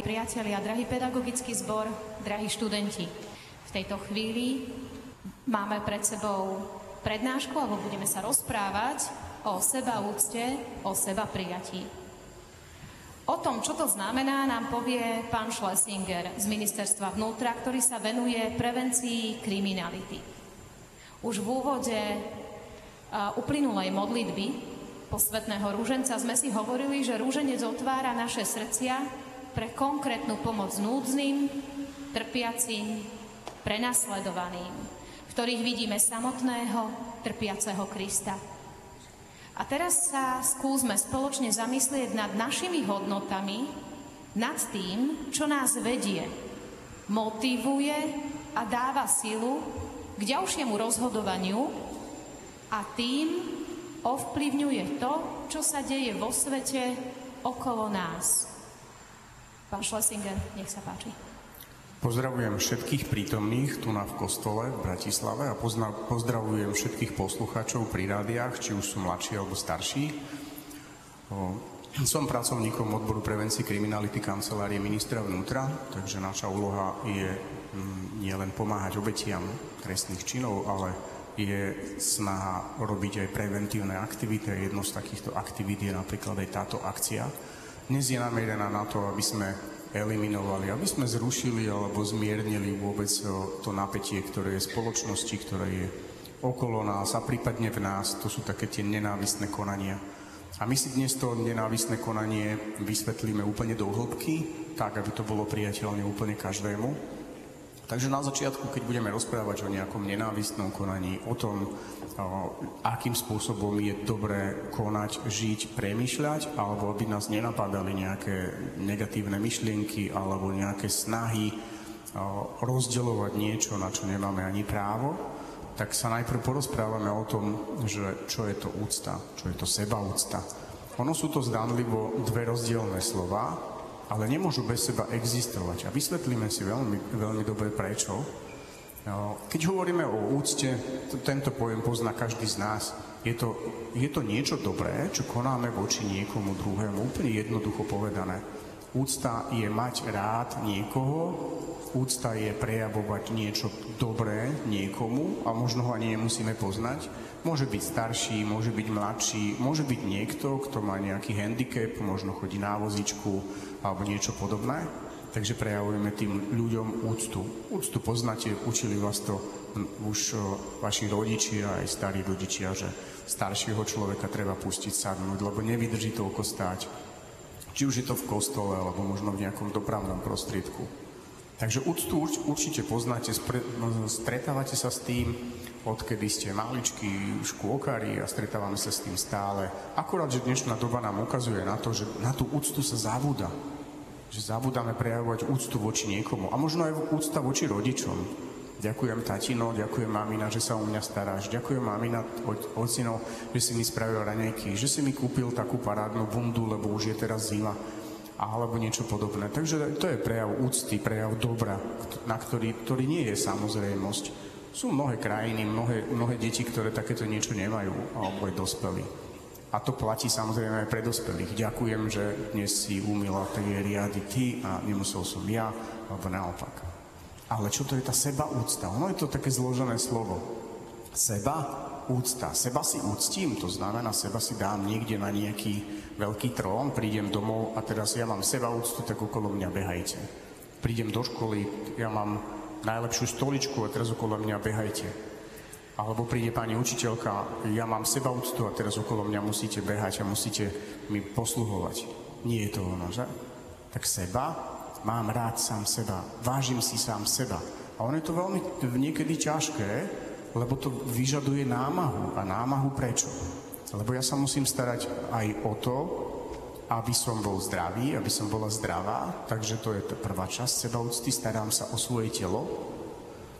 drahí priatelia, drahý pedagogický zbor, drahí študenti. V tejto chvíli máme pred sebou prednášku, alebo budeme sa rozprávať o seba úcte, o seba prijatí. O tom, čo to znamená, nám povie pán Schlesinger z Ministerstva vnútra, ktorý sa venuje prevencii kriminality. Už v úvode uplynulej modlitby posvetného rúženca sme si hovorili, že rúženec otvára naše srdcia pre konkrétnu pomoc núdznym, trpiacim, prenasledovaným, v ktorých vidíme samotného, trpiaceho Krista. A teraz sa skúsme spoločne zamyslieť nad našimi hodnotami, nad tým, čo nás vedie, motivuje a dáva silu k ďalšiemu rozhodovaniu a tým ovplyvňuje to, čo sa deje vo svete okolo nás. Pán Schlesinger, nech sa páči. Pozdravujem všetkých prítomných tu na v kostole v Bratislave a pozna, pozdravujem všetkých poslucháčov pri rádiách, či už sú mladší alebo starší. O, som pracovníkom odboru prevencie kriminality kancelárie ministra vnútra, takže naša úloha je mm, nielen pomáhať obetiam trestných činov, ale je snaha robiť aj preventívne aktivity jedno z takýchto aktivít je napríklad aj táto akcia. Dnes je namerená na to, aby sme eliminovali, aby sme zrušili alebo zmiernili vôbec to napätie, ktoré je v spoločnosti, ktoré je okolo nás a prípadne v nás. To sú také tie nenávistné konania. A my si dnes to nenávistné konanie vysvetlíme úplne do hĺbky, tak, aby to bolo priateľne úplne každému. Takže na začiatku, keď budeme rozprávať o nejakom nenávistnom konaní, o tom, akým spôsobom je dobré konať, žiť, premyšľať, alebo aby nás nenapadali nejaké negatívne myšlienky alebo nejaké snahy rozdeľovať niečo, na čo nemáme ani právo, tak sa najprv porozprávame o tom, že čo je to úcta, čo je to sebaúcta. Ono sú to zdánlivo dve rozdielne slova, ale nemôžu bez seba existovať. A vysvetlíme si veľmi, veľmi dobre prečo. No, keď hovoríme o úcte, tento pojem pozná každý z nás. Je to, je to niečo dobré, čo konáme voči niekomu druhému, úplne jednoducho povedané. Úcta je mať rád niekoho, úcta je prejavovať niečo dobré niekomu a možno ho ani nemusíme poznať. Môže byť starší, môže byť mladší, môže byť niekto, kto má nejaký handicap, možno chodí na vozičku alebo niečo podobné. Takže prejavujeme tým ľuďom úctu. Úctu poznáte, učili vás to už vaši rodičia, aj starí rodičia, že staršieho človeka treba pustiť sadnúť, lebo nevydrží toľko stáť. Či už je to v kostole, alebo možno v nejakom dopravnom prostriedku. Takže úctu určite poznáte, stretávate sa s tým, odkedy ste maličkí škôkari a stretávame sa s tým stále. Akurát, že dnešná doba nám ukazuje na to, že na tú úctu sa zabúda. Že zabúdame prejavovať úctu voči niekomu. A možno aj úcta voči rodičom. Ďakujem tatino, ďakujem mamina, že sa o mňa staráš. Ďakujem mamina, ocino, že si mi spravil raňajky, že si mi kúpil takú parádnu bundu, lebo už je teraz zima alebo niečo podobné. Takže to je prejav úcty, prejav dobra, na ktorý, ktorý nie je samozrejmosť. Sú mnohé krajiny, mnohé, mnohé deti, ktoré takéto niečo nemajú, alebo aj dospelí. A to platí samozrejme aj pre dospelých. Ďakujem, že dnes si umila tie riady ty a nemusel som ja, alebo naopak. Ale čo to je tá seba úcta? Ono je to také zložené slovo. Seba úcta. Seba si úctím, to znamená, seba si dám niekde na nejaký veľký trón, prídem domov a teraz ja mám seba úctu, tak okolo mňa behajte. Prídem do školy, ja mám najlepšiu stoličku a teraz okolo mňa behajte. Alebo príde pani učiteľka, ja mám seba úctu a teraz okolo mňa musíte behať a musíte mi posluhovať. Nie je to ono, že? Tak seba, mám rád sám seba, vážim si sám seba. A ono je to veľmi niekedy ťažké, lebo to vyžaduje námahu. A námahu prečo? Lebo ja sa musím starať aj o to, aby som bol zdravý, aby som bola zdravá. Takže to je prvá časť sebaúcty, starám sa o svoje telo.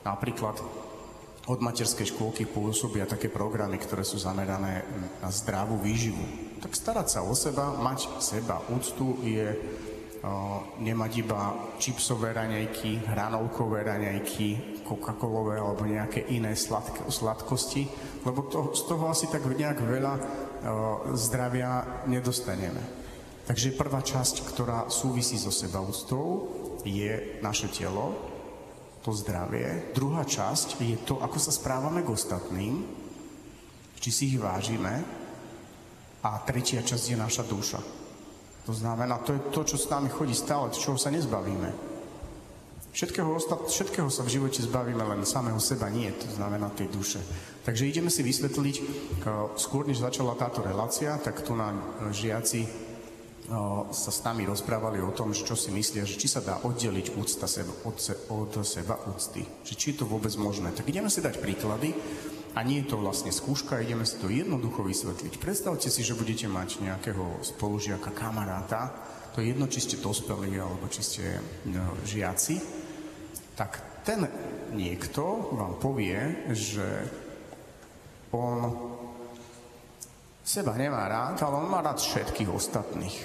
Napríklad od materskej škôlky pôsobia také programy, ktoré sú zamerané na zdravú výživu. Tak starať sa o seba, mať seba úctu je nemať iba čipsové raňajky, hranolkové raňajky, coca-colové alebo nejaké iné sladk- sladkosti, lebo to, z toho asi tak nejak veľa o, zdravia nedostaneme. Takže prvá časť, ktorá súvisí so sebaúctou, je naše telo, to zdravie. Druhá časť je to, ako sa správame k ostatným, či si ich vážime. A tretia časť je naša duša. To znamená, to je to, čo s nami chodí stále, čoho sa nezbavíme. Všetkého, ostat, všetkého sa v živote zbavíme, len samého seba nie, to znamená tej duše. Takže ideme si vysvetliť, skôr než začala táto relácia, tak tu nám e, žiaci e, sa s nami rozprávali o tom, čo si myslia, že či sa dá oddeliť úcta seba, od, se, od seba úcty. Že či je to vôbec možné. Tak ideme si dať príklady a nie je to vlastne skúška, ideme si to jednoducho vysvetliť. Predstavte si, že budete mať nejakého spolužiaka, kamaráta, to je jedno, či ste dospelí alebo či ste no, žiaci, tak ten niekto vám povie, že on seba nemá rád, ale on má rád všetkých ostatných.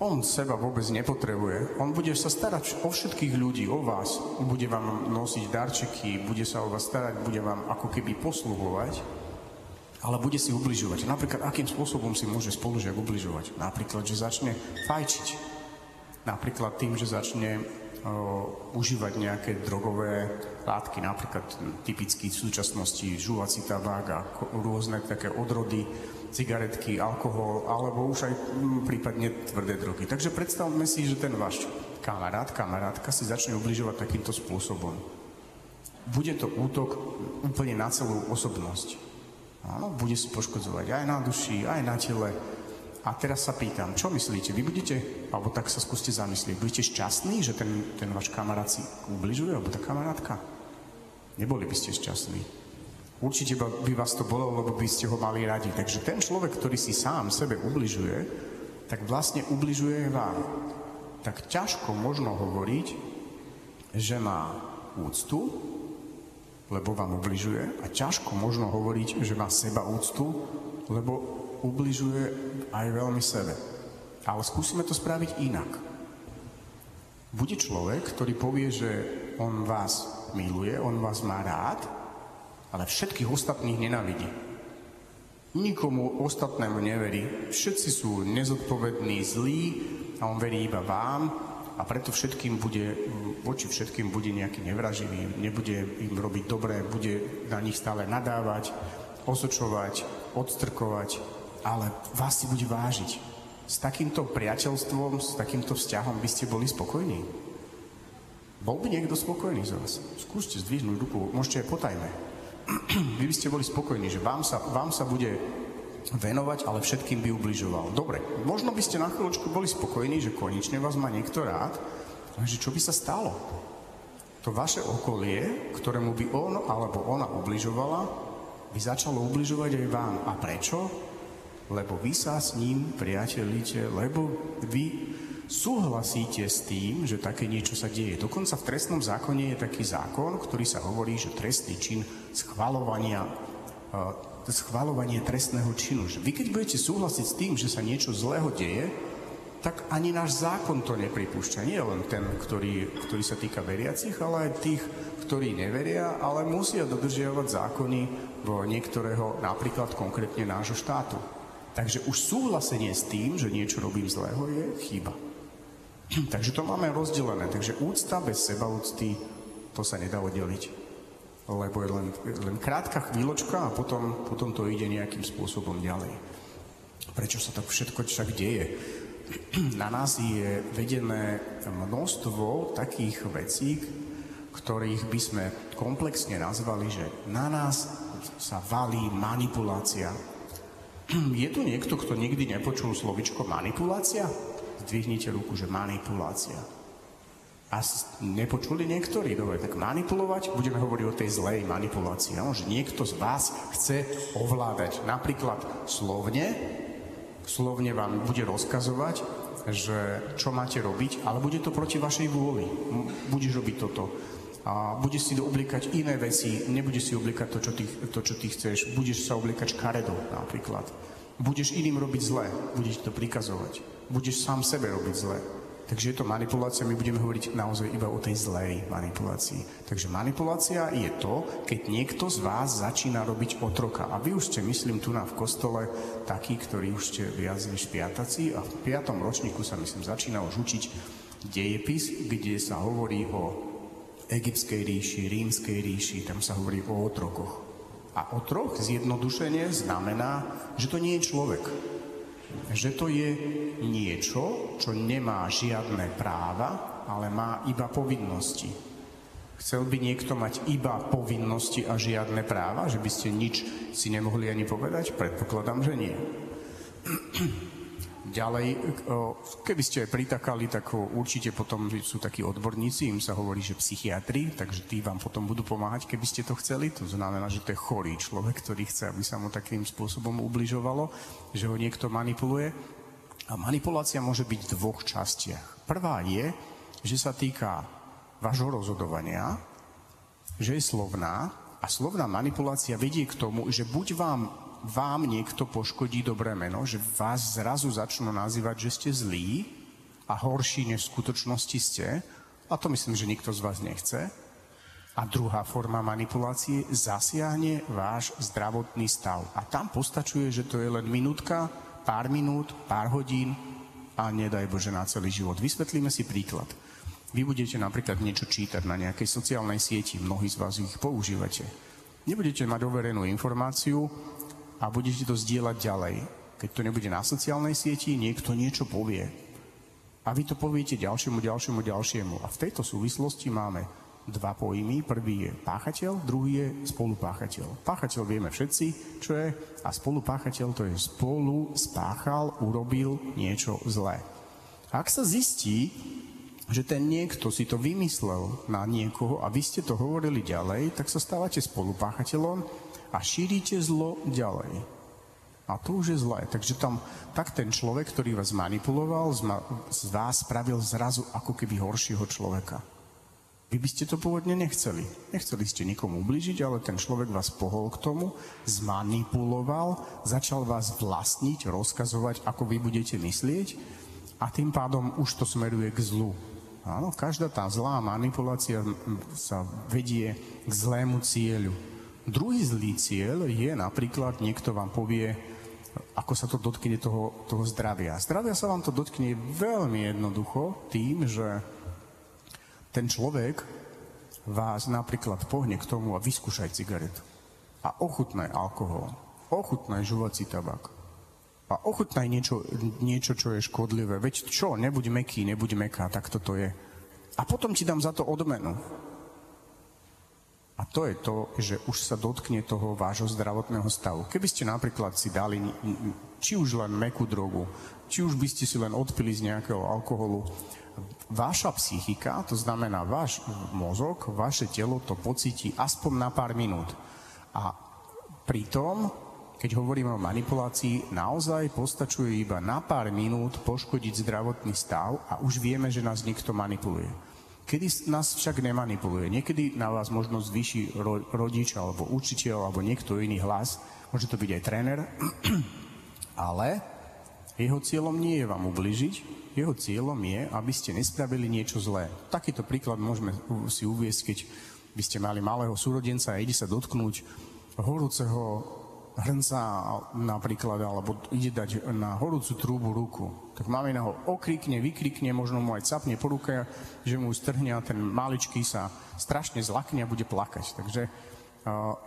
On seba vôbec nepotrebuje. On bude sa starať o všetkých ľudí, o vás. Bude vám nosiť darčeky, bude sa o vás starať, bude vám ako keby posluhovať, ale bude si ubližovať. Napríklad, akým spôsobom si môže spolužiak ubližovať? Napríklad, že začne fajčiť. Napríklad tým, že začne užívať nejaké drogové látky, napríklad typicky v súčasnosti žuvací tabák a rôzne také odrody, cigaretky, alkohol, alebo už aj prípadne tvrdé drogy. Takže predstavme si, že ten váš kamarát, kamarátka si začne ubližovať takýmto spôsobom. Bude to útok úplne na celú osobnosť. Áno, bude si poškodzovať aj na duši, aj na tele, a teraz sa pýtam, čo myslíte? Vy budete, alebo tak sa skúste zamyslieť, budete šťastní, že ten, ten váš kamarát si ubližuje, alebo tá kamarátka? Neboli by ste šťastní. Určite by vás to bolo, lebo by ste ho mali radi. Takže ten človek, ktorý si sám sebe ubližuje, tak vlastne ubližuje vám. Tak ťažko možno hovoriť, že má úctu, lebo vám ubližuje, a ťažko možno hovoriť, že má seba úctu, lebo ubližuje aj veľmi sebe. Ale skúsime to spraviť inak. Bude človek, ktorý povie, že on vás miluje, on vás má rád, ale všetkých ostatných nenávidí. Nikomu ostatnému neverí. Všetci sú nezodpovední, zlí a on verí iba vám a preto všetkým bude, voči všetkým bude nejaký nevraživý, nebude im robiť dobré, bude na nich stále nadávať, osočovať, odstrkovať, ale vás si bude vážiť. S takýmto priateľstvom, s takýmto vzťahom by ste boli spokojní? Bol by niekto spokojný z vás? Skúste zdvihnúť ruku, môžete aj potajme. Vy by ste boli spokojní, že vám sa, vám sa bude venovať, ale všetkým by ubližoval. Dobre, možno by ste na chvíľočku boli spokojní, že konečne vás má niekto rád, lenže čo by sa stalo? To vaše okolie, ktorému by on alebo ona ubližovala, by začalo ubližovať aj vám. A prečo? lebo vy sa s ním priateľíte, lebo vy súhlasíte s tým, že také niečo sa deje. Dokonca v trestnom zákone je taký zákon, ktorý sa hovorí, že trestný čin schvalovania, uh, schvalovanie trestného činu. Že vy keď budete súhlasiť s tým, že sa niečo zlého deje, tak ani náš zákon to nepripúšťa. Nie len ten, ktorý, ktorý sa týka veriacich, ale aj tých, ktorí neveria, ale musia dodržiavať zákony v niektorého, napríklad konkrétne nášho štátu. Takže už súhlasenie s tým, že niečo robím zlého, je chyba. Takže to máme rozdelené. Takže úcta bez sebaúcty, to sa nedá oddeliť. Lebo je len, len krátka chvíľočka a potom, potom to ide nejakým spôsobom ďalej. Prečo sa tak všetko však deje? Na nás je vedené množstvo takých vecí, ktorých by sme komplexne nazvali, že na nás sa valí manipulácia, je tu niekto, kto nikdy nepočul slovičko manipulácia? Zdvihnite ruku, že manipulácia. A nepočuli niektorí? Dobre, tak manipulovať, budeme hovoriť o tej zlej manipulácii. No, že niekto z vás chce ovládať napríklad slovne, slovne vám bude rozkazovať, že čo máte robiť, ale bude to proti vašej vôli. Budeš robiť toto a budeš si oblikať iné veci, nebudeš si oblikať to, čo ty, to, čo ty chceš, budeš sa oblikať škaredo napríklad. Budeš iným robiť zle, budeš to prikazovať. Budeš sám sebe robiť zle. Takže je to manipulácia, my budeme hovoriť naozaj iba o tej zlej manipulácii. Takže manipulácia je to, keď niekto z vás začína robiť otroka. A vy už ste, myslím, tu na v kostole takí, ktorí už ste viac než piataci a v piatom ročníku sa, myslím, začína už učiť dejepis, kde sa hovorí o egyptskej ríši, rímskej ríši, tam sa hovorí o otrokoch. A otrok zjednodušenie znamená, že to nie je človek, že to je niečo, čo nemá žiadne práva, ale má iba povinnosti. Chcel by niekto mať iba povinnosti a žiadne práva, že by ste nič si nemohli ani povedať? Predpokladám, že nie. Ďalej, keby ste aj pritakali, tak určite potom sú takí odborníci, im sa hovorí, že psychiatri, takže tí vám potom budú pomáhať, keby ste to chceli. To znamená, že to je chorý človek, ktorý chce, aby sa mu takým spôsobom ubližovalo, že ho niekto manipuluje. A manipulácia môže byť v dvoch častiach. Prvá je, že sa týka vášho rozhodovania, že je slovná a slovná manipulácia vedie k tomu, že buď vám vám niekto poškodí dobré meno, že vás zrazu začnú nazývať, že ste zlí a horší, než v skutočnosti ste, a to myslím, že nikto z vás nechce. A druhá forma manipulácie zasiahne váš zdravotný stav. A tam postačuje, že to je len minútka, pár minút, pár hodín a nedaj Bože na celý život. Vysvetlíme si príklad. Vy budete napríklad niečo čítať na nejakej sociálnej sieti, mnohí z vás ich používate. Nebudete mať overenú informáciu, a budete to zdieľať ďalej. Keď to nebude na sociálnej sieti, niekto niečo povie. A vy to poviete ďalšiemu, ďalšiemu, ďalšiemu. A v tejto súvislosti máme dva pojmy. Prvý je páchateľ, druhý je spolupáchateľ. Páchateľ vieme všetci, čo je, a spolupáchateľ to je spolu spáchal, urobil niečo zlé. Ak sa zistí, že ten niekto si to vymyslel na niekoho a vy ste to hovorili ďalej, tak sa stávate spolupáchateľom a šírite zlo ďalej. A to už je zlé. Takže tam tak ten človek, ktorý vás manipuloval, z vás spravil zrazu ako keby horšieho človeka. Vy by ste to pôvodne nechceli. Nechceli ste nikomu ubližiť, ale ten človek vás pohol k tomu, zmanipuloval, začal vás vlastniť, rozkazovať, ako vy budete myslieť a tým pádom už to smeruje k zlu. Áno, každá tá zlá manipulácia sa vedie k zlému cieľu. Druhý zlý cieľ je napríklad, niekto vám povie, ako sa to dotkne toho, toho zdravia. Zdravia sa vám to dotkne veľmi jednoducho tým, že ten človek vás napríklad pohne k tomu a vyskúšaj cigaretu. A ochutnaj alkohol. Ochutnaj žuvací tabak. A ochutnaj niečo, niečo, čo je škodlivé. Veď čo, nebuď meký, nebuď meká, tak toto je. A potom ti dám za to odmenu. A to je to, že už sa dotkne toho vášho zdravotného stavu. Keby ste napríklad si dali či už len mekú drogu, či už by ste si len odpili z nejakého alkoholu, vaša psychika, to znamená váš mozog, vaše telo to pocíti aspoň na pár minút. A pritom, keď hovoríme o manipulácii, naozaj postačuje iba na pár minút poškodiť zdravotný stav a už vieme, že nás niekto manipuluje. Kedy nás však nemanipuluje. Niekedy na vás možno zvýši ro- rodič alebo učiteľ alebo niekto iný hlas, môže to byť aj tréner, ale jeho cieľom nie je vám ubližiť, jeho cieľom je, aby ste nespravili niečo zlé. Takýto príklad môžeme si uviesť, keď by ste mali malého súrodenca a ide sa dotknúť horúceho hrnca napríklad, alebo ide dať na horúcu trúbu ruku, tak mamina ho okrikne, vykrikne, možno mu aj capne po ruke, že mu strhne a ten maličký sa strašne zlakne a bude plakať. Takže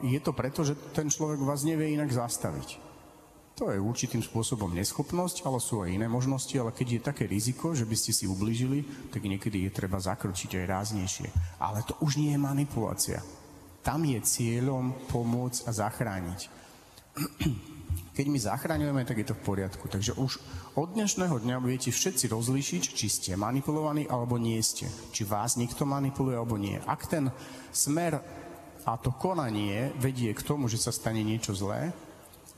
je to preto, že ten človek vás nevie inak zastaviť. To je určitým spôsobom neschopnosť, ale sú aj iné možnosti, ale keď je také riziko, že by ste si ublížili, tak niekedy je treba zakročiť aj ráznejšie. Ale to už nie je manipulácia. Tam je cieľom pomôcť a zachrániť. Keď my zachraňujeme, tak je to v poriadku. Takže už od dnešného dňa budete všetci rozlíšiť, či ste manipulovaní alebo nie ste. Či vás niekto manipuluje alebo nie. Ak ten smer a to konanie vedie k tomu, že sa stane niečo zlé,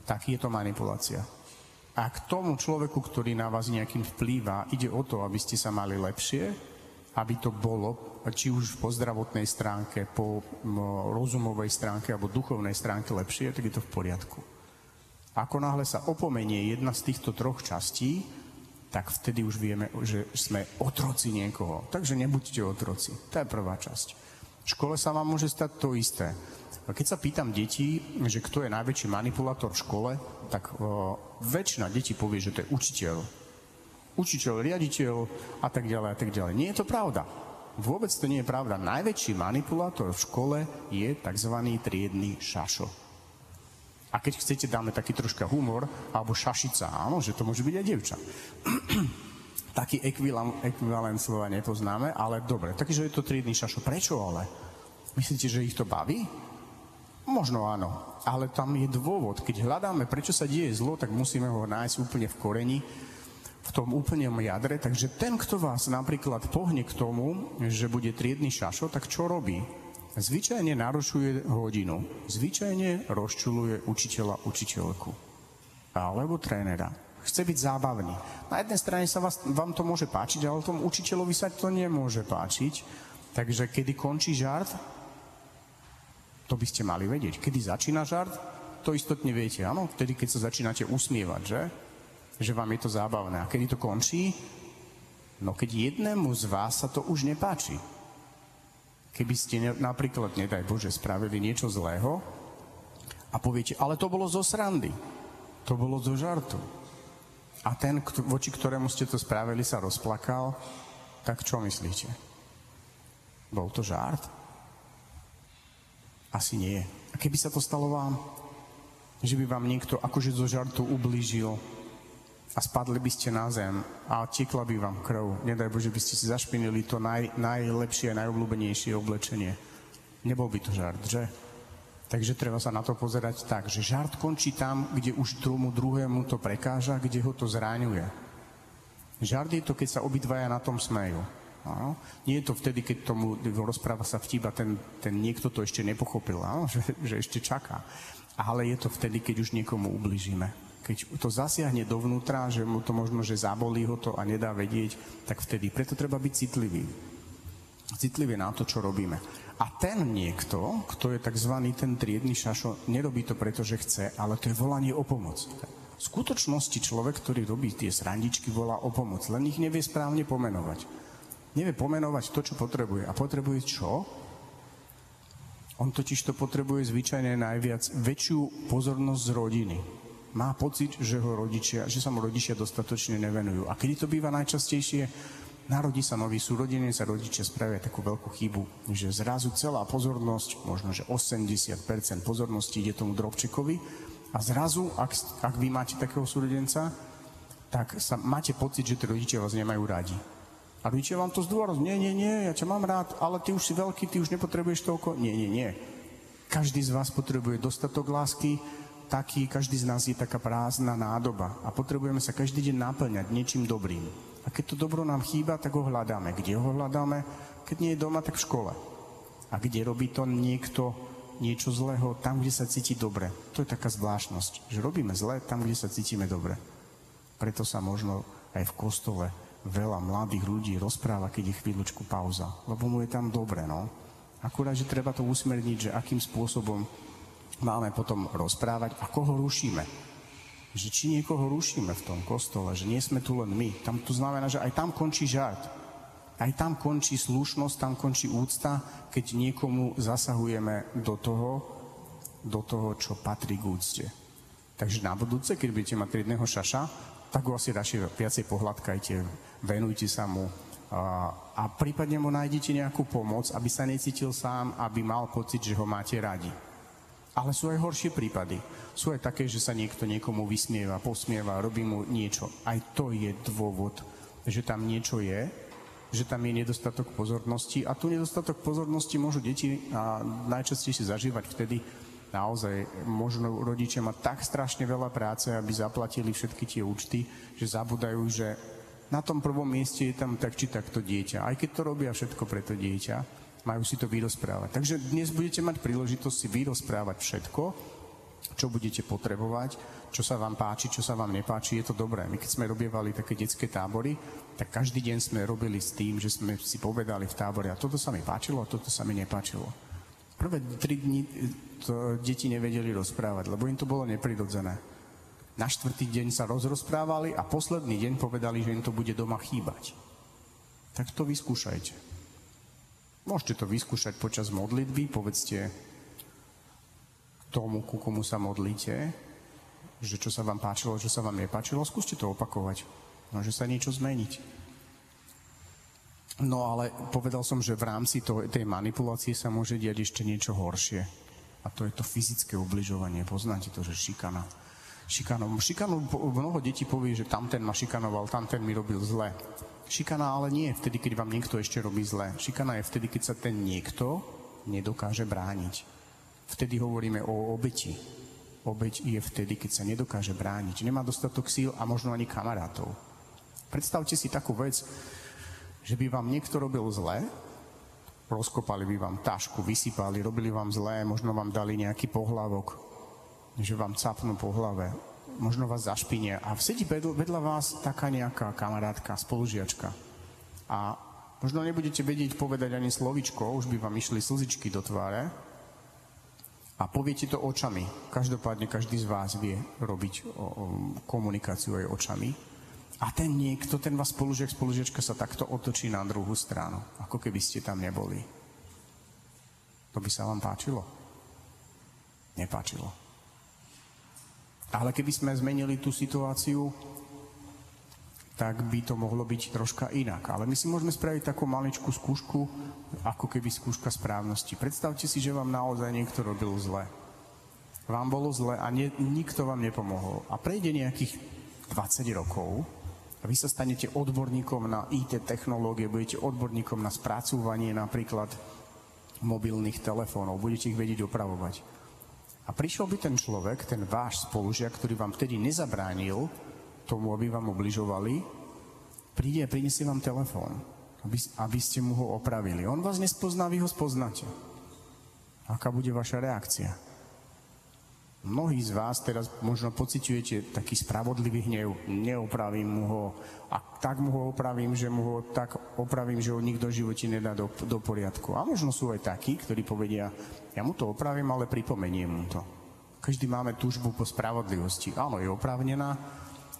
tak je to manipulácia. A k tomu človeku, ktorý na vás nejakým vplýva, ide o to, aby ste sa mali lepšie, aby to bolo, či už po zdravotnej stránke, po rozumovej stránke alebo duchovnej stránke lepšie, tak je to v poriadku. Ako náhle sa opomenie jedna z týchto troch častí, tak vtedy už vieme, že sme otroci niekoho. Takže nebuďte otroci. To je prvá časť. V škole sa vám môže stať to isté. Keď sa pýtam detí, že kto je najväčší manipulátor v škole, tak o, väčšina detí povie, že to je učiteľ. Učiteľ, riaditeľ a tak ďalej a tak ďalej. Nie je to pravda. Vôbec to nie je pravda. Najväčší manipulátor v škole je tzv. triedny šašo. A keď chcete, dáme taký troška humor, alebo šašica, áno, že to môže byť aj dievča. taký ekvivalent, ekvivalent slova nepoznáme, ale dobre, takže je to triedny šašo. Prečo ale? Myslíte, že ich to baví? Možno áno, ale tam je dôvod. Keď hľadáme, prečo sa deje zlo, tak musíme ho nájsť úplne v koreni, v tom úplnom jadre. Takže ten, kto vás napríklad pohne k tomu, že bude triedny šašo, tak čo robí? Zvyčajne narušuje hodinu. Zvyčajne rozčuluje učiteľa, učiteľku. Alebo trénera. Chce byť zábavný. Na jednej strane sa vás, vám to môže páčiť, ale tomu učiteľovi sa to nemôže páčiť. Takže kedy končí žart, to by ste mali vedieť. Kedy začína žart, to istotne viete, áno? Vtedy, keď sa začínate usmievať, že? Že vám je to zábavné. A kedy to končí? No keď jednému z vás sa to už nepáči. Keby ste ne, napríklad, nedaj Bože, spravili niečo zlého a poviete, ale to bolo zo srandy, to bolo zo žartu. A ten, voči ktorému ste to spravili, sa rozplakal, tak čo myslíte? Bol to žart? Asi nie. A keby sa to stalo vám? Že by vám niekto akože zo žartu ublížil, a spadli by ste na zem a tiekla by vám krv. Nedaj Bože, by ste si zašpinili to naj, najlepšie, najobľúbenejšie oblečenie. Nebol by to žart, že? Takže treba sa na to pozerať tak, že žart končí tam, kde už tomu druhému to prekáža, kde ho to zráňuje. Žart je to, keď sa obidvaja na tom smejú. Áno? Nie je to vtedy, keď tomu rozpráva sa vtip a ten, ten niekto to ešte nepochopil, áno? Že, že ešte čaká. Ale je to vtedy, keď už niekomu ubližíme keď to zasiahne dovnútra, že mu to možno, že zabolí ho to a nedá vedieť, tak vtedy. Preto treba byť citlivý. Citlivý na to, čo robíme. A ten niekto, kto je tzv. ten triedny šašo, nerobí to preto, že chce, ale to je volanie o pomoc. V skutočnosti človek, ktorý robí tie srandičky, volá o pomoc, len ich nevie správne pomenovať. Nevie pomenovať to, čo potrebuje. A potrebuje čo? On totiž to potrebuje zvyčajne najviac väčšiu pozornosť z rodiny má pocit, že, ho rodičia, že sa mu rodičia dostatočne nevenujú. A kedy to býva najčastejšie? Narodí sa nový súrodenec a rodičia spravia takú veľkú chybu, že zrazu celá pozornosť, možno že 80% pozornosti ide tomu drobčekovi a zrazu, ak, ak vy máte takého súrodenca, tak sa, máte pocit, že tí rodičia vás nemajú radi. A rodičia vám to zdôraz, nie, nie, nie, ja ťa mám rád, ale ty už si veľký, ty už nepotrebuješ toľko. Nie, nie, nie. Každý z vás potrebuje dostatok lásky, taký, každý z nás je taká prázdna nádoba a potrebujeme sa každý deň naplňať niečím dobrým. A keď to dobro nám chýba, tak ho hľadáme. Kde ho hľadáme? Keď nie je doma, tak v škole. A kde robí to niekto niečo zlého? Tam, kde sa cíti dobre. To je taká zvláštnosť, že robíme zle tam, kde sa cítime dobre. Preto sa možno aj v kostole veľa mladých ľudí rozpráva, keď je chvíľočku pauza. Lebo mu je tam dobre, no. Akurát, že treba to usmerniť, že akým spôsobom máme potom rozprávať a koho rušíme. Že či niekoho rušíme v tom kostole, že nie sme tu len my. Tam to znamená, že aj tam končí žart. Aj tam končí slušnosť, tam končí úcta, keď niekomu zasahujeme do toho, do toho, čo patrí k úcte. Takže na budúce, keď budete mať triedného šaša, tak ho asi radšej viacej pohľadkajte, venujte sa mu a, a prípadne mu nájdete nejakú pomoc, aby sa necítil sám, aby mal pocit, že ho máte radi. Ale sú aj horšie prípady. Sú aj také, že sa niekto niekomu vysmieva, posmieva, robí mu niečo. Aj to je dôvod, že tam niečo je, že tam je nedostatok pozornosti. A tu nedostatok pozornosti môžu deti najčastejšie zažívať vtedy, naozaj možno rodičia mať tak strašne veľa práce, aby zaplatili všetky tie účty, že zabudajú, že na tom prvom mieste je tam tak či takto dieťa. Aj keď to robia všetko pre to dieťa, majú si to vyrozprávať. Takže dnes budete mať príležitosť si vyrozprávať všetko, čo budete potrebovať, čo sa vám páči, čo sa vám nepáči, je to dobré. My keď sme robievali také detské tábory, tak každý deň sme robili s tým, že sme si povedali v tábore, a toto sa mi páčilo, a toto sa mi nepáčilo. Prvé tri dni to deti nevedeli rozprávať, lebo im to bolo neprirodzené. Na štvrtý deň sa rozrozprávali a posledný deň povedali, že im to bude doma chýbať. Tak to vyskúšajte. Môžete to vyskúšať počas modlitby, povedzte tomu, ku komu sa modlíte, že čo sa vám páčilo, čo sa vám nepáčilo, skúste to opakovať. Môže sa niečo zmeniť. No ale povedal som, že v rámci to, tej manipulácie sa môže diať ešte niečo horšie. A to je to fyzické ubližovanie. Poznáte to, že šikana. Šikanou. Šikanu mnoho detí povie, že tamten ma šikanoval, tamten mi robil zle. Šikana ale nie je vtedy, keď vám niekto ešte robí zle. Šikana je vtedy, keď sa ten niekto nedokáže brániť. Vtedy hovoríme o obeti. Obeť je vtedy, keď sa nedokáže brániť. Nemá dostatok síl a možno ani kamarátov. Predstavte si takú vec, že by vám niekto robil zle, rozkopali by vám tašku, vysypali, robili vám zlé, možno vám dali nejaký pohlavok, že vám capnú po hlave, možno vás zašpinia a sedí vedľa vás taká nejaká kamarátka, spolužiačka. A možno nebudete vedieť povedať ani slovičko, už by vám išli slzičky do tváre a poviete to očami. Každopádne každý z vás vie robiť komunikáciu aj očami. A ten niekto, ten vás spolužiak, spolužiačka sa takto otočí na druhú stranu, ako keby ste tam neboli. To by sa vám páčilo? Nepáčilo. Ale keby sme zmenili tú situáciu, tak by to mohlo byť troška inak. Ale my si môžeme spraviť takú maličkú skúšku, ako keby skúška správnosti. Predstavte si, že vám naozaj niekto robil zle. Vám bolo zle a nie, nikto vám nepomohol. A prejde nejakých 20 rokov a vy sa stanete odborníkom na IT technológie, budete odborníkom na spracúvanie napríklad mobilných telefónov, budete ich vedieť opravovať. A prišiel by ten človek, ten váš spolužiak, ktorý vám vtedy nezabránil tomu, aby vám obližovali, príde a prinesie vám telefón, aby, aby ste mu ho opravili. On vás nespozná, vy ho spoznáte. Aká bude vaša reakcia? Mnohí z vás teraz možno pociťujete taký spravodlivý hnev. Neopravím mu ho a tak mu ho opravím, že mu ho tak opravím, že ho nikto v živote nedá do, do poriadku. A možno sú aj takí, ktorí povedia, ja mu to opravím, ale pripomeniem mu to. Každý máme túžbu po spravodlivosti. Áno, je oprávnená,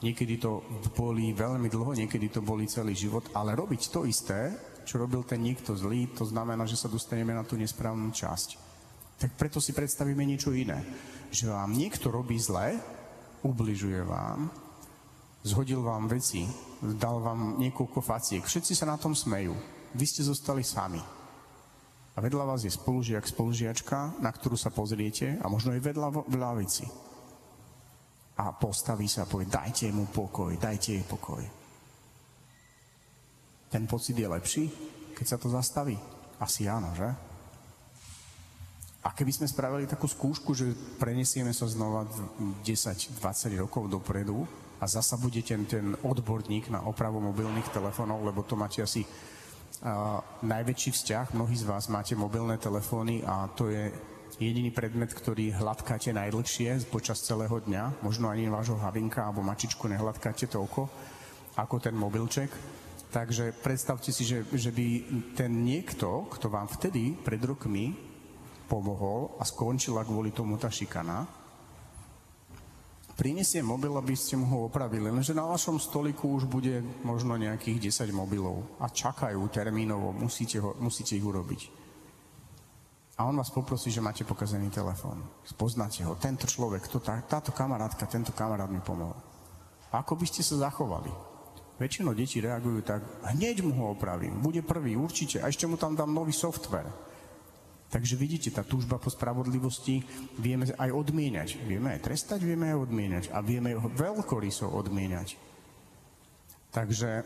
niekedy to boli veľmi dlho, niekedy to boli celý život, ale robiť to isté, čo robil ten niekto zlý, to znamená, že sa dostaneme na tú nesprávnu časť. Tak preto si predstavíme niečo iné že vám niekto robí zle, ubližuje vám, zhodil vám veci, dal vám niekoľko faciek, všetci sa na tom smejú. Vy ste zostali sami. A vedľa vás je spolužiak, spolužiačka, na ktorú sa pozriete a možno aj vedľa v lavici. A postaví sa a povie, dajte mu pokoj, dajte jej pokoj. Ten pocit je lepší, keď sa to zastaví? Asi áno, že? A keby sme spravili takú skúšku, že prenesieme sa znova 10-20 rokov dopredu a zasa bude ten, ten odborník na opravu mobilných telefónov, lebo to máte asi uh, najväčší vzťah, mnohí z vás máte mobilné telefóny a to je jediný predmet, ktorý hladkáte najdlhšie počas celého dňa. Možno ani vášho havinka alebo mačičku nehladkáte toľko ako ten mobilček. Takže predstavte si, že, že by ten niekto, kto vám vtedy pred rokmi pomohol a skončila kvôli tomu tá šikana, prinesie mobil, aby ste mu ho opravili, lenže na vašom stoliku už bude možno nejakých 10 mobilov a čakajú termínovo, musíte, ho, musíte ich urobiť. A on vás poprosí, že máte pokazený telefón. Spoznáte ho. Tento človek, to, tá, táto kamarátka, tento kamarát mi pomohol. Ako by ste sa zachovali? Väčšinou deti reagujú tak, hneď mu ho opravím, bude prvý, určite, a ešte mu tam dám nový software. Takže vidíte, tá túžba po spravodlivosti vieme aj odmieniať. Vieme aj trestať, vieme aj odmieniať. A vieme ho veľkoryso odmieniať. Takže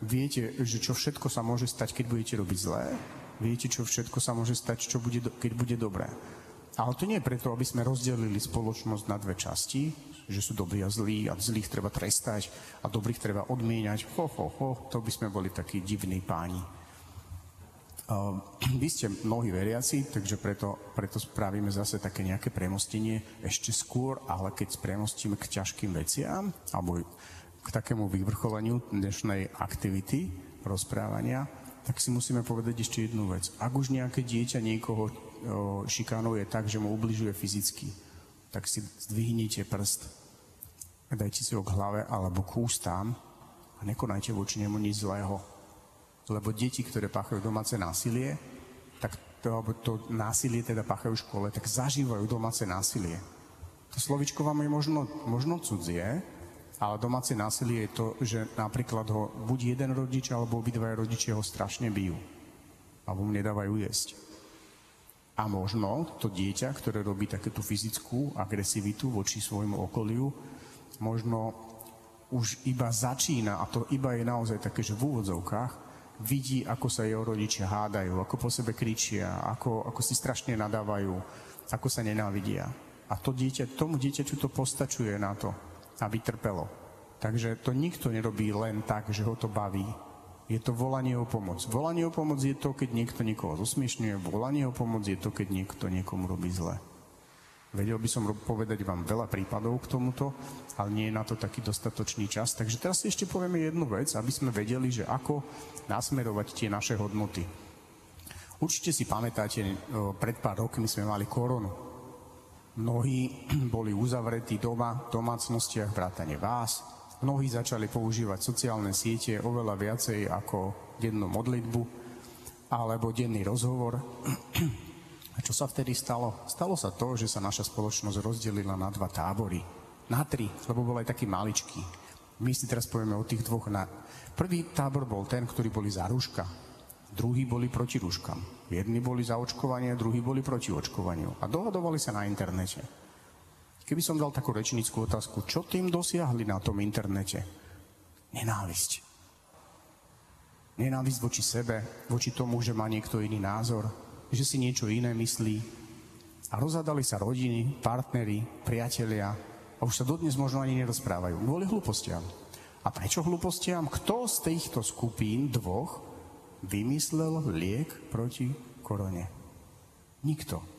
viete, že čo všetko sa môže stať, keď budete robiť zlé. Viete, čo všetko sa môže stať, čo bude, keď bude dobré. Ale to nie je preto, aby sme rozdelili spoločnosť na dve časti, že sú dobrí a zlí a zlých treba trestať a dobrých treba odmieniať. Ho, ho, ho, to by sme boli takí divní páni. Ehm, vy ste mnohí veriaci, takže preto, preto spravíme zase také nejaké premostenie ešte skôr, ale keď premostíme k ťažkým veciam, alebo k takému vyvrcholeniu dnešnej aktivity rozprávania, tak si musíme povedať ešte jednu vec. Ak už nejaké dieťa niekoho šikanuje tak, že mu ubližuje fyzicky, tak si zdvihnite prst dajte si ho k hlave alebo k ústám a nekonajte voči nemu nič zlého. Lebo deti, ktoré páchajú domáce násilie, tak to, alebo to násilie teda páchajú v škole, tak zažívajú domáce násilie. To slovičko vám je možno, možno cudzie, ale domáce násilie je to, že napríklad ho buď jeden rodič alebo obidvaja rodičia ho strašne bijú. Alebo mu nedávajú jesť. A možno to dieťa, ktoré robí takéto fyzickú agresivitu voči svojmu okoliu, možno už iba začína, a to iba je naozaj také, že v úvodzovkách, vidí, ako sa jeho rodičia hádajú, ako po sebe kričia, ako, ako si strašne nadávajú, ako sa nenávidia. A to dieťa, tomu dieťaču to postačuje na to, aby trpelo. Takže to nikto nerobí len tak, že ho to baví. Je to volanie o pomoc. Volanie o pomoc je to, keď niekto niekoho zosmiešňuje. Volanie o pomoc je to, keď niekto niekomu robí zle. Vedel by som povedať vám veľa prípadov k tomuto, ale nie je na to taký dostatočný čas. Takže teraz si ešte povieme jednu vec, aby sme vedeli, že ako nasmerovať tie naše hodnoty. Určite si pamätáte, pred pár rokmi sme mali koronu. Mnohí boli uzavretí doma, v domácnostiach, vrátane vás. Mnohí začali používať sociálne siete oveľa viacej ako dennú modlitbu alebo denný rozhovor. A čo sa vtedy stalo? Stalo sa to, že sa naša spoločnosť rozdelila na dva tábory. Na tri, lebo bol aj taký maličký. My si teraz povieme o tých dvoch. Na... Prvý tábor bol ten, ktorý boli za rúška druhí boli proti rúškam. Jedni boli za očkovanie, druhí boli proti očkovaniu. A dohadovali sa na internete. Keby som dal takú rečnickú otázku, čo tým dosiahli na tom internete? Nenávisť. Nenávisť voči sebe, voči tomu, že má niekto iný názor, že si niečo iné myslí. A rozhadali sa rodiny, partnery, priatelia a už sa dodnes možno ani nerozprávajú. Kvôli hlúpostiam. A prečo hlúpostiam? Kto z týchto skupín dvoch vymyslel liek proti korone? Nikto.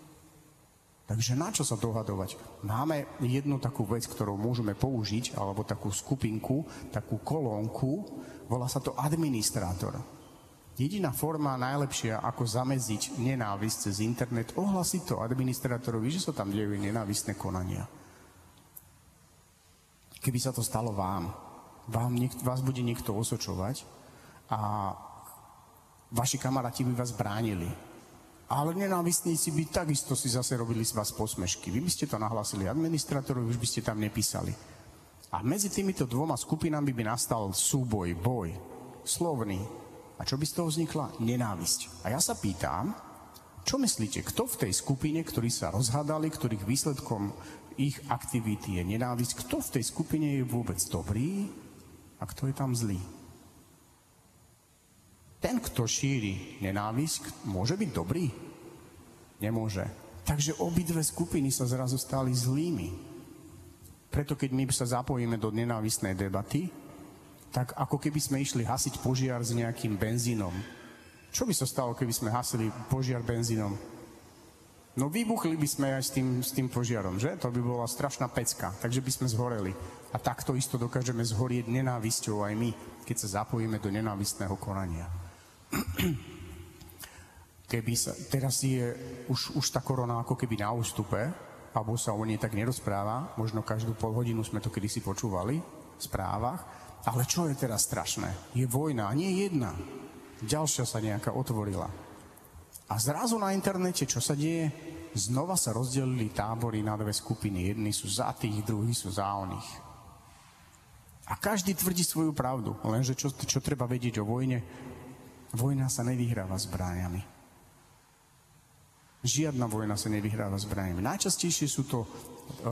Takže na čo sa dohadovať? Máme jednu takú vec, ktorú môžeme použiť, alebo takú skupinku, takú kolónku, volá sa to administrátor. Jediná forma najlepšia, ako zameziť nenávisť cez internet, ohlasiť to administrátorovi, že sa tam dejú nenávistné konania. Keby sa to stalo vám, vám vás bude niekto osočovať a Vaši kamaráti by vás bránili. Ale nenávistníci by takisto si zase robili z vás posmešky. Vy by ste to nahlásili administratorovi, už by ste tam nepísali. A medzi týmito dvoma skupinami by nastal súboj, boj, slovný. A čo by z toho vznikla? Nenávisť. A ja sa pýtam, čo myslíte, kto v tej skupine, ktorí sa rozhadali, ktorých výsledkom ich aktivity je nenávisť, kto v tej skupine je vôbec dobrý a kto je tam zlý? Ten, kto šíri nenávisť, môže byť dobrý? Nemôže. Takže obidve skupiny sa zrazu stali zlými. Preto keď my sa zapojíme do nenávisnej debaty, tak ako keby sme išli hasiť požiar s nejakým benzínom. Čo by sa stalo, keby sme hasili požiar benzínom? No vybuchli by sme aj s tým, s tým požiarom, že? To by bola strašná pecka, takže by sme zhoreli. A takto isto dokážeme zhorieť nenávisťou aj my, keď sa zapojíme do nenávistného konania. Keby sa, teraz je už, už tá korona ako keby na ústupe, alebo sa o nej tak nerozpráva, možno každú pol hodinu sme to kedysi počúvali v správach, ale čo je teraz strašné? Je vojna, a nie jedna. Ďalšia sa nejaká otvorila. A zrazu na internete, čo sa deje? Znova sa rozdelili tábory na dve skupiny. Jedni sú za tých, druhí sú za oných. A každý tvrdí svoju pravdu. Lenže čo, čo treba vedieť o vojne? Vojna sa nevyhráva zbraniami. Žiadna vojna sa nevyhráva zbraniami. Najčastejšie sú to e,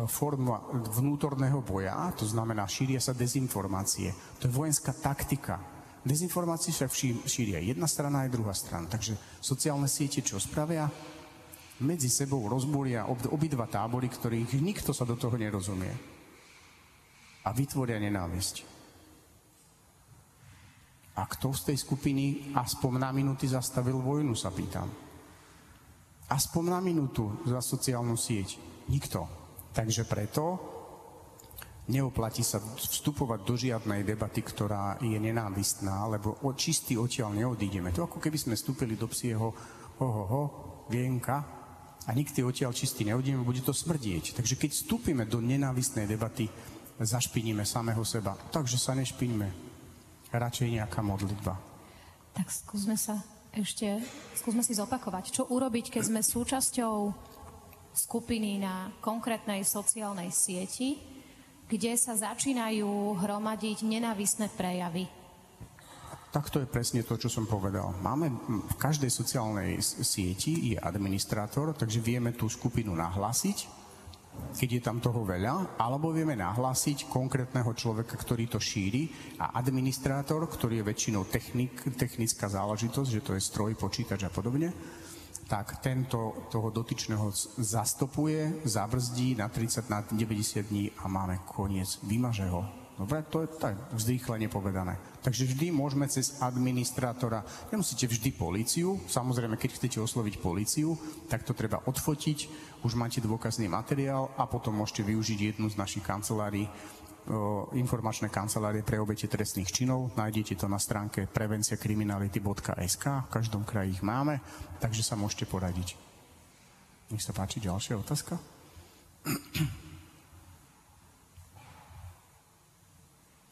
forma vnútorného boja, to znamená, šíria sa dezinformácie. To je vojenská taktika. Dezinformácie však šíria jedna strana aj druhá strana. Takže sociálne siete čo spravia? Medzi sebou rozbúria obidva tábory, ktorých nikto sa do toho nerozumie. A vytvoria nenávisť. A kto z tej skupiny aspoň na minúty zastavil vojnu, sa pýtam. Aspoň na minútu za sociálnu sieť. Nikto. Takže preto neoplatí sa vstupovať do žiadnej debaty, ktorá je nenávistná, lebo o čistý odtiaľ neodídeme. To ako keby sme vstúpili do psieho ohoho, vienka a nikdy odtiaľ čistý neodídeme, bude to smrdieť. Takže keď vstúpime do nenávistnej debaty, zašpiníme samého seba. Takže sa nešpiňme. Radšej nejaká modlitba. Tak skúsme sa ešte, skúsme si zopakovať, čo urobiť, keď sme súčasťou skupiny na konkrétnej sociálnej sieti, kde sa začínajú hromadiť nenávisné prejavy. Tak to je presne to, čo som povedal. Máme v každej sociálnej sieti je administrátor, takže vieme tú skupinu nahlásiť keď je tam toho veľa, alebo vieme nahlásiť konkrétneho človeka, ktorý to šíri a administrátor, ktorý je väčšinou technik, technická záležitosť, že to je stroj, počítač a podobne, tak tento toho dotyčného zastopuje, zabrzdí na 30, na 90 dní a máme koniec. Vymaže ho. Dobre, to je tak vzrýchlenie povedané. Takže vždy môžeme cez administrátora, nemusíte vždy políciu, samozrejme, keď chcete osloviť políciu, tak to treba odfotiť, už máte dôkazný materiál a potom môžete využiť jednu z našich kancelárií, informačné kancelárie pre obete trestných činov. Nájdete to na stránke prevenciakriminality.sk, v každom kraji ich máme, takže sa môžete poradiť. Nech sa páči, ďalšia otázka.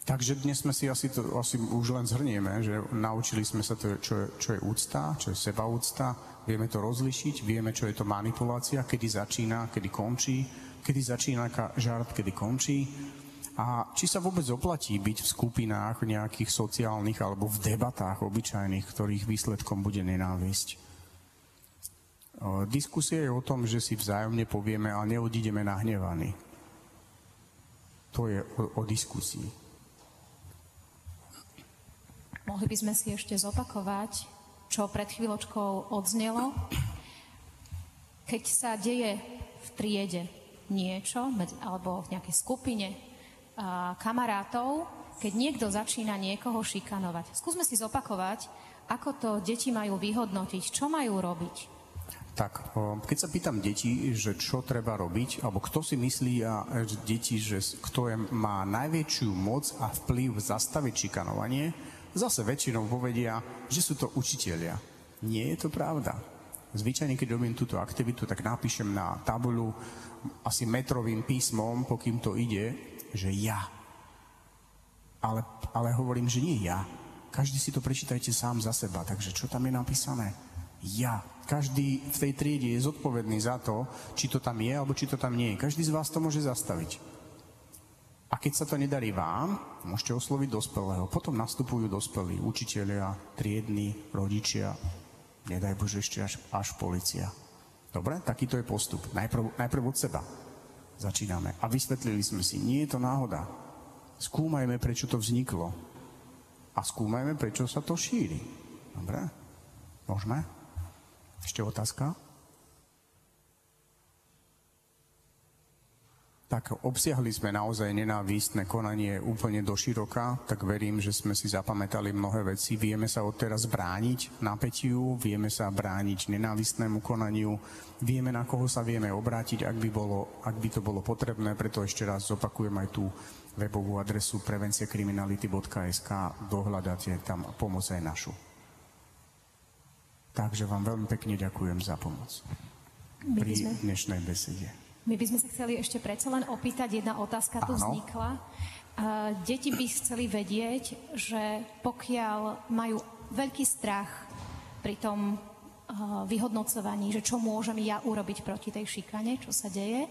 Takže dnes sme si asi, to, asi už len zhrnieme, že naučili sme sa to, čo je, čo je úcta, čo je sebaúcta, vieme to rozlišiť, vieme, čo je to manipulácia, kedy začína, kedy končí, kedy začína žart, kedy končí. A či sa vôbec oplatí byť v skupinách nejakých sociálnych alebo v debatách obyčajných, ktorých výsledkom bude nenávisť. Diskusia je o tom, že si vzájomne povieme, ale neodídeme nahnevaní. To je o, o diskusii. Mohli by sme si ešte zopakovať, čo pred chvíľočkou odznelo. Keď sa deje v triede niečo, alebo v nejakej skupine kamarátov, keď niekto začína niekoho šikanovať. Skúsme si zopakovať, ako to deti majú vyhodnotiť, čo majú robiť. Tak, keď sa pýtam deti, že čo treba robiť, alebo kto si myslí a deti, že kto je, má najväčšiu moc a vplyv zastaviť šikanovanie, zase väčšinou povedia, že sú to učitelia. Nie je to pravda. Zvyčajne, keď robím túto aktivitu, tak napíšem na tabuľu asi metrovým písmom, pokým to ide, že ja. Ale, ale hovorím, že nie ja. Každý si to prečítajte sám za seba. Takže čo tam je napísané? Ja. Každý v tej triede je zodpovedný za to, či to tam je, alebo či to tam nie je. Každý z vás to môže zastaviť. A keď sa to nedarí vám, môžete osloviť dospelého. Potom nastupujú dospelí, učitelia, triedni, rodičia, nedaj Bože ešte až, až policia. Dobre, takýto je postup. Najprv, najprv od seba začíname. A vysvetlili sme si, nie je to náhoda. Skúmajme, prečo to vzniklo. A skúmajme, prečo sa to šíri. Dobre? Môžeme? Ešte otázka? Tak obsiahli sme naozaj nenávistné konanie úplne do široka, tak verím, že sme si zapamätali mnohé veci. Vieme sa odteraz brániť napätiu, vieme sa brániť nenávistnému konaniu, vieme, na koho sa vieme obrátiť, ak by, bolo, ak by to bolo potrebné, preto ešte raz zopakujem aj tú webovú adresu prevenciakriminality.sk, dohľadáte tam pomoc aj našu. Takže vám veľmi pekne ďakujem za pomoc pri dnešnej besede. My by sme sa chceli ešte predsa len opýtať, jedna otázka tu vznikla. Deti by chceli vedieť, že pokiaľ majú veľký strach pri tom vyhodnocovaní, že čo môžem ja urobiť proti tej šikane, čo sa deje,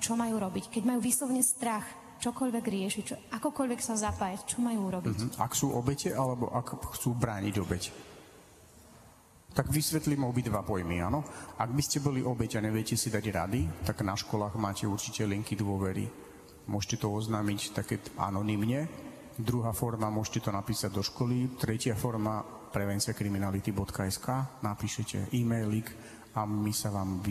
čo majú robiť. Keď majú vyslovne strach čokoľvek riešiť, čo, akokoľvek sa zapájať, čo majú urobiť? Uh-huh. Ak sú obete, alebo ak chcú brániť obeť? Tak vysvetlím obidva pojmy, áno. Ak by ste boli obeť a neviete si dať rady, tak na školách máte určite linky dôvery. Môžete to oznámiť také anonymne. Druhá forma, môžete to napísať do školy. Tretia forma, prevenciakriminality.sk. Napíšete e-mailik a my sa vám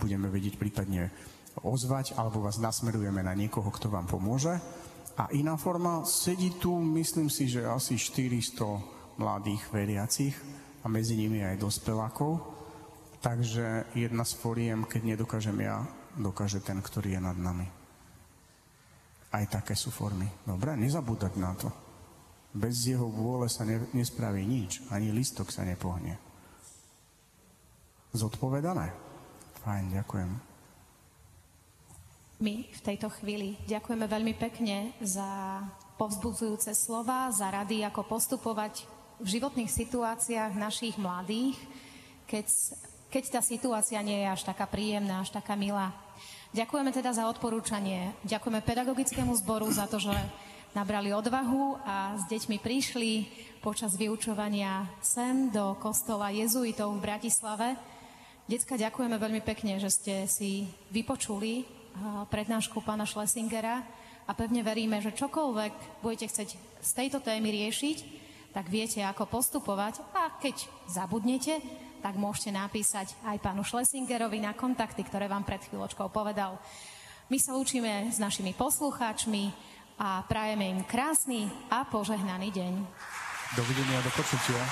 budeme vedieť prípadne ozvať, alebo vás nasmerujeme na niekoho, kto vám pomôže. A iná forma, sedí tu, myslím si, že asi 400 mladých veriacich, a medzi nimi aj dospelákov. Takže jedna z foriem, keď nedokážem ja, dokáže ten, ktorý je nad nami. Aj také sú formy. Dobre, nezabúdať na to. Bez jeho vôle sa ne, nespraví nič, ani listok sa nepohne. Zodpovedané? Fajn, ďakujem. my v tejto chvíli. Ďakujeme veľmi pekne za povzbudzujúce slova, za rady, ako postupovať v životných situáciách našich mladých, keď, keď tá situácia nie je až taká príjemná, až taká milá. Ďakujeme teda za odporúčanie. Ďakujeme pedagogickému zboru za to, že nabrali odvahu a s deťmi prišli počas vyučovania sem do kostola jezuitov v Bratislave. Decka, ďakujeme veľmi pekne, že ste si vypočuli prednášku pána Schlesingera a pevne veríme, že čokoľvek budete chcieť z tejto témy riešiť, tak viete, ako postupovať a keď zabudnete, tak môžete napísať aj pánu Schlesingerovi na kontakty, ktoré vám pred chvíľočkou povedal. My sa učíme s našimi poslucháčmi a prajeme im krásny a požehnaný deň. Dovidenia, do počutia.